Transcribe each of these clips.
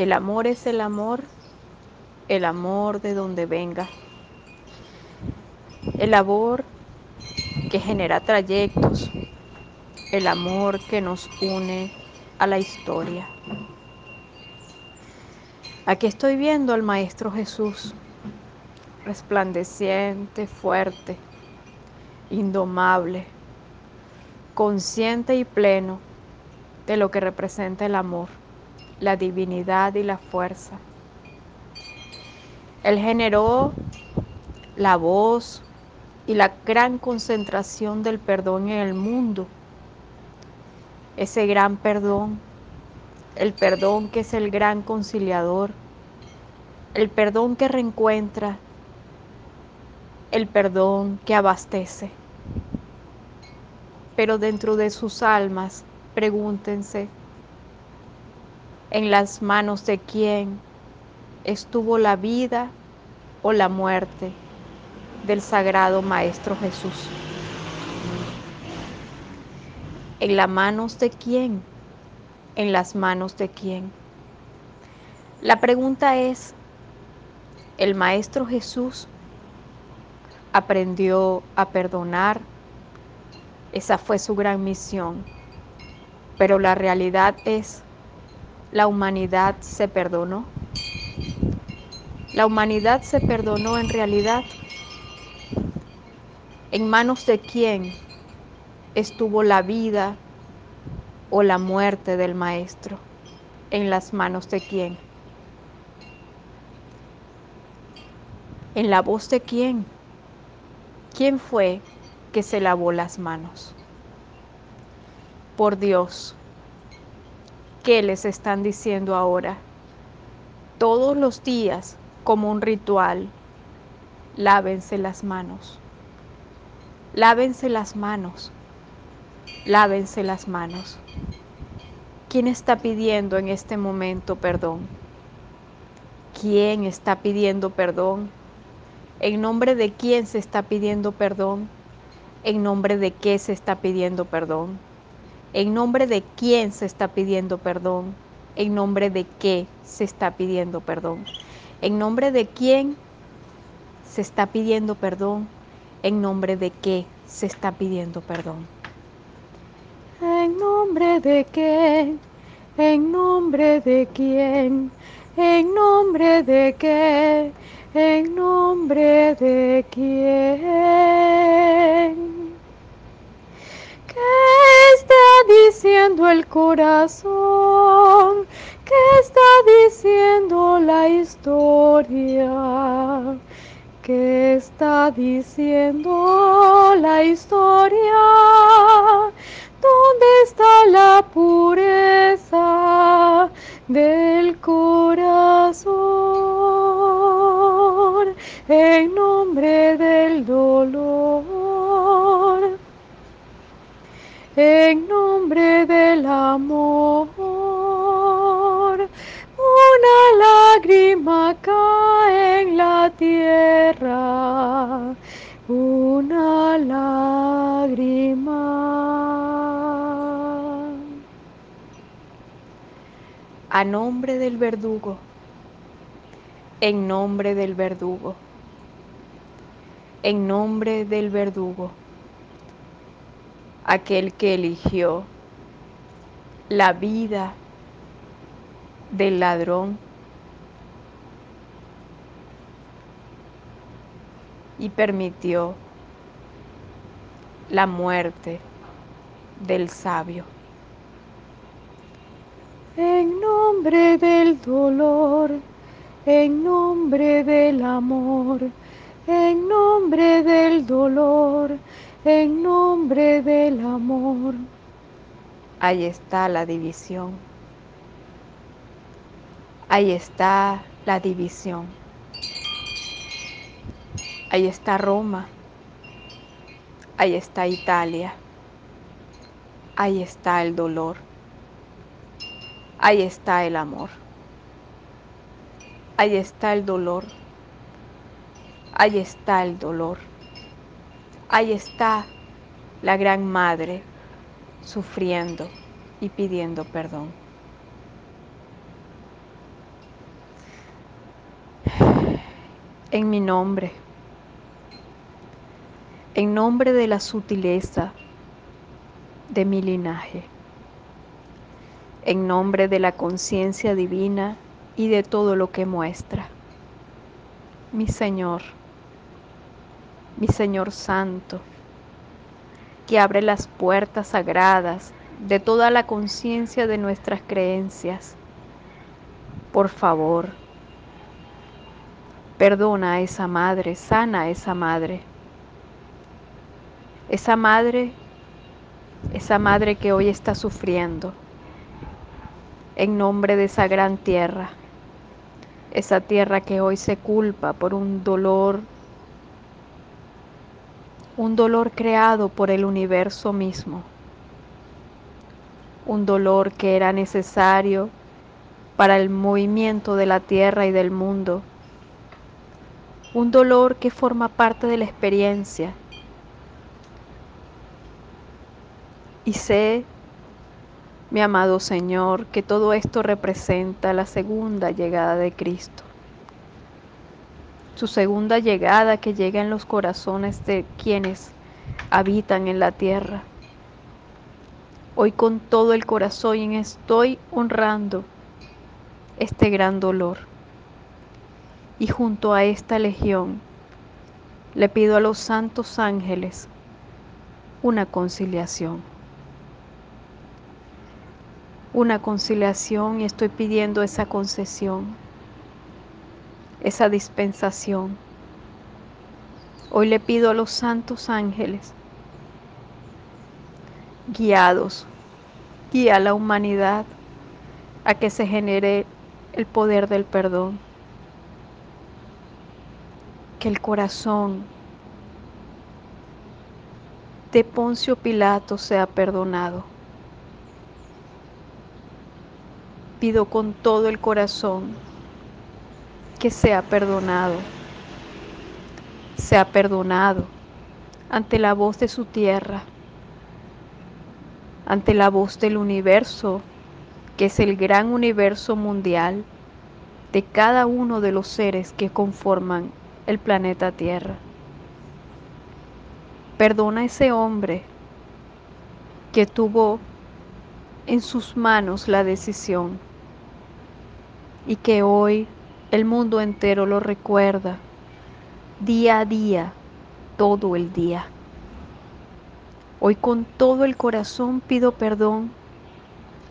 El amor es el amor, el amor de donde venga. El amor que genera trayectos, el amor que nos une a la historia. Aquí estoy viendo al Maestro Jesús, resplandeciente, fuerte, indomable, consciente y pleno de lo que representa el amor, la divinidad y la fuerza. Él generó la voz y la gran concentración del perdón en el mundo. Ese gran perdón, el perdón que es el gran conciliador, el perdón que reencuentra, el perdón que abastece. Pero dentro de sus almas, pregúntense, ¿en las manos de quién estuvo la vida o la muerte del Sagrado Maestro Jesús? ¿En las manos de quién? ¿En las manos de quién? La pregunta es, ¿el Maestro Jesús aprendió a perdonar? Esa fue su gran misión. Pero la realidad es, la humanidad se perdonó. La humanidad se perdonó en realidad. ¿En manos de quién estuvo la vida o la muerte del Maestro? ¿En las manos de quién? ¿En la voz de quién? ¿Quién fue que se lavó las manos? Por Dios, ¿qué les están diciendo ahora? Todos los días, como un ritual, lávense las manos. Lávense las manos. Lávense las manos. ¿Quién está pidiendo en este momento perdón? ¿Quién está pidiendo perdón? ¿En nombre de quién se está pidiendo perdón? ¿En nombre de qué se está pidiendo perdón? ¿En nombre de quién se está pidiendo perdón? ¿En nombre de qué se está pidiendo perdón? ¿En nombre de quién se está pidiendo perdón? ¿En nombre de qué se está pidiendo perdón? ¿En nombre de qué? ¿En nombre de quién? ¿En nombre de qué? ¿En nombre de quién? ¿Qué está diciendo el corazón? ¿Qué está diciendo la historia? ¿Qué está diciendo la historia? ¿Dónde está la pureza A nombre del verdugo, en nombre del verdugo, en nombre del verdugo, aquel que eligió la vida del ladrón y permitió la muerte del sabio. En nombre del dolor, en nombre del amor, en nombre del dolor, en nombre del amor. Ahí está la división. Ahí está la división. Ahí está Roma. Ahí está Italia. Ahí está el dolor. Ahí está el amor. Ahí está el dolor. Ahí está el dolor. Ahí está la gran madre sufriendo y pidiendo perdón. En mi nombre, en nombre de la sutileza de mi linaje en nombre de la conciencia divina y de todo lo que muestra. Mi Señor, mi Señor Santo, que abre las puertas sagradas de toda la conciencia de nuestras creencias. Por favor, perdona a esa madre, sana a esa madre. Esa madre, esa madre que hoy está sufriendo en nombre de esa gran tierra, esa tierra que hoy se culpa por un dolor, un dolor creado por el universo mismo, un dolor que era necesario para el movimiento de la tierra y del mundo, un dolor que forma parte de la experiencia. Y sé mi amado Señor, que todo esto representa la segunda llegada de Cristo. Su segunda llegada que llega en los corazones de quienes habitan en la tierra. Hoy con todo el corazón estoy honrando este gran dolor. Y junto a esta legión le pido a los santos ángeles una conciliación una conciliación y estoy pidiendo esa concesión, esa dispensación. Hoy le pido a los santos ángeles, guiados, guía a la humanidad a que se genere el poder del perdón. Que el corazón de Poncio Pilato sea perdonado. Pido con todo el corazón que sea perdonado, sea perdonado ante la voz de su tierra, ante la voz del universo, que es el gran universo mundial de cada uno de los seres que conforman el planeta Tierra. Perdona a ese hombre que tuvo en sus manos la decisión y que hoy el mundo entero lo recuerda día a día, todo el día. Hoy con todo el corazón pido perdón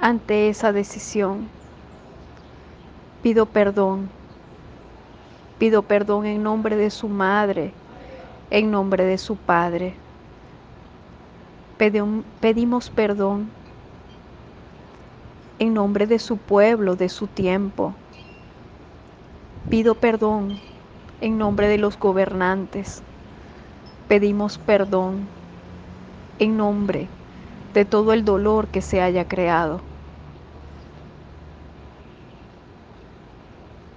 ante esa decisión. Pido perdón. Pido perdón en nombre de su madre, en nombre de su padre. Pedimos perdón en nombre de su pueblo, de su tiempo. Pido perdón en nombre de los gobernantes. Pedimos perdón en nombre de todo el dolor que se haya creado.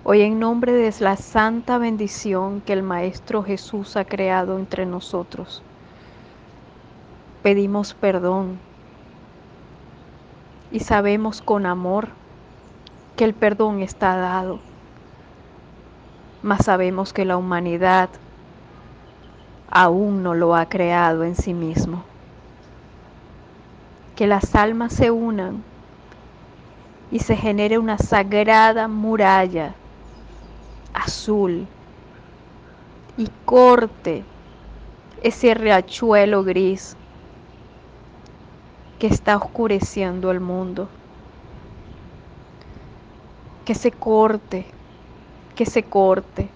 Hoy en nombre de la santa bendición que el Maestro Jesús ha creado entre nosotros, pedimos perdón y sabemos con amor que el perdón está dado, mas sabemos que la humanidad aún no lo ha creado en sí mismo. Que las almas se unan y se genere una sagrada muralla azul y corte ese riachuelo gris que está oscureciendo el mundo. Que se corte, que se corte,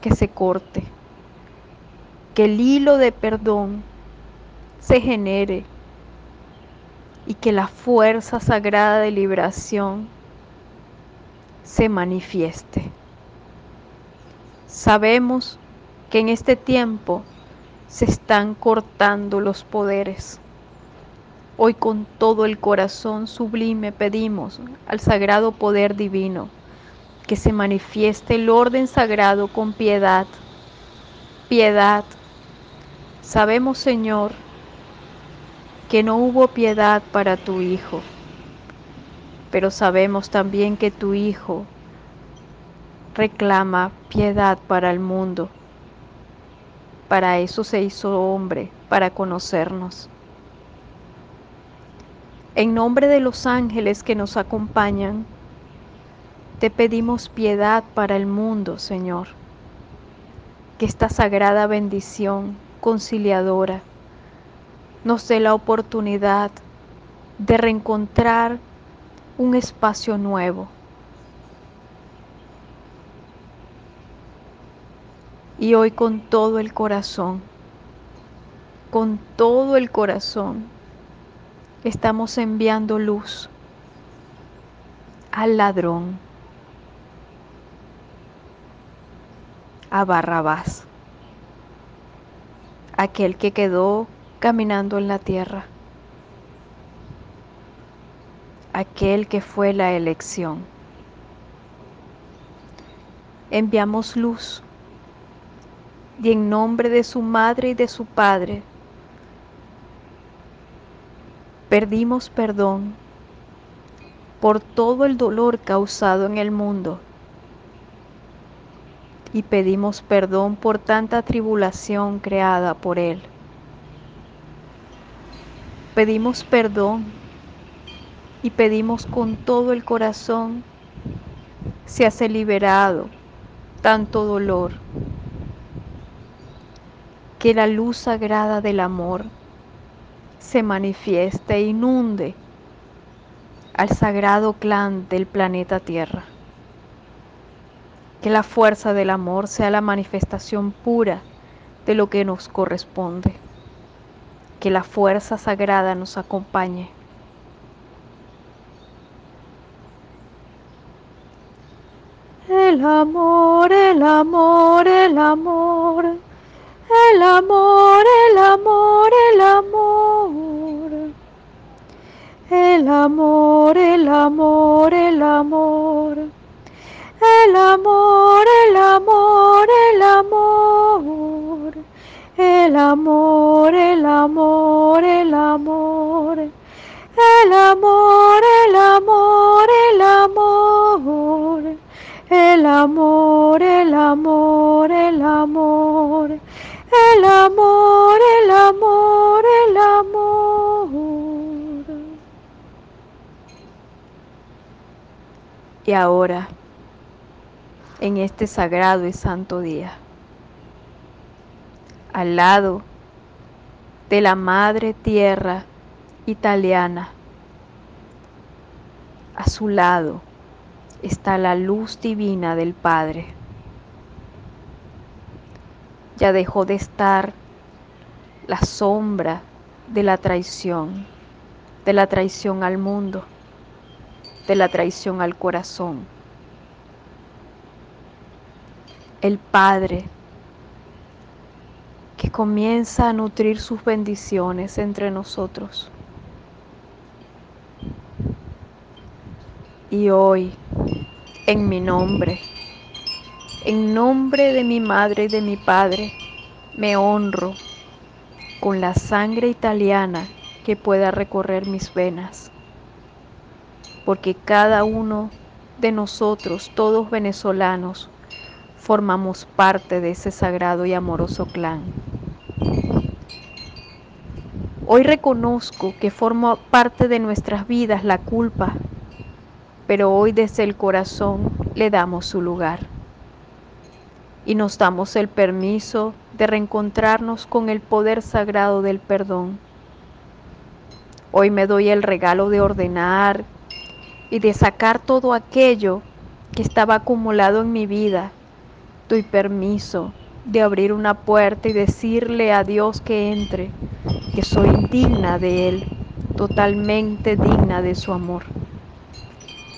que se corte. Que el hilo de perdón se genere y que la fuerza sagrada de liberación se manifieste. Sabemos que en este tiempo se están cortando los poderes Hoy con todo el corazón sublime pedimos al sagrado poder divino que se manifieste el orden sagrado con piedad. Piedad. Sabemos, Señor, que no hubo piedad para tu Hijo, pero sabemos también que tu Hijo reclama piedad para el mundo. Para eso se hizo hombre, para conocernos. En nombre de los ángeles que nos acompañan, te pedimos piedad para el mundo, Señor. Que esta sagrada bendición conciliadora nos dé la oportunidad de reencontrar un espacio nuevo. Y hoy con todo el corazón, con todo el corazón, estamos enviando luz al ladrón, a Barrabás, aquel que quedó caminando en la tierra aquel que fue la elección. Enviamos luz y en nombre de su madre y de su padre perdimos perdón por todo el dolor causado en el mundo y pedimos perdón por tanta tribulación creada por Él. Pedimos perdón y pedimos con todo el corazón se hace liberado tanto dolor, que la luz sagrada del amor se manifieste e inunde al sagrado clan del planeta Tierra. Que la fuerza del amor sea la manifestación pura de lo que nos corresponde. Que la fuerza sagrada nos acompañe. El amor, el amor, el amor, el amor, el amor, el amor. El amor, el amor, el amor. El amor, Y ahora, en este sagrado y santo día, al lado de la Madre Tierra italiana, a su lado, está la luz divina del Padre. Ya dejó de estar la sombra de la traición, de la traición al mundo, de la traición al corazón. El Padre que comienza a nutrir sus bendiciones entre nosotros. Y hoy en mi nombre. En nombre de mi madre y de mi padre, me honro con la sangre italiana que pueda recorrer mis venas. Porque cada uno de nosotros, todos venezolanos, formamos parte de ese sagrado y amoroso clan. Hoy reconozco que forma parte de nuestras vidas la culpa pero hoy desde el corazón le damos su lugar y nos damos el permiso de reencontrarnos con el poder sagrado del perdón. Hoy me doy el regalo de ordenar y de sacar todo aquello que estaba acumulado en mi vida. Doy permiso de abrir una puerta y decirle a Dios que entre, que soy digna de Él, totalmente digna de su amor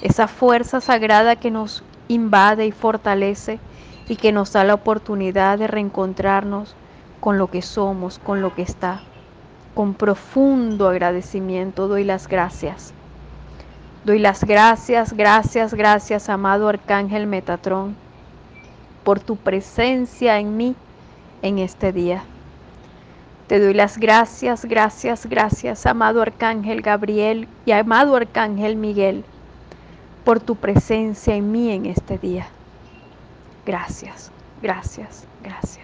esa fuerza sagrada que nos invade y fortalece y que nos da la oportunidad de reencontrarnos con lo que somos, con lo que está. Con profundo agradecimiento doy las gracias. Doy las gracias, gracias, gracias, amado Arcángel Metatrón, por tu presencia en mí en este día. Te doy las gracias, gracias, gracias, amado Arcángel Gabriel y amado Arcángel Miguel, por tu presencia en mí en este día. Gracias, gracias, gracias.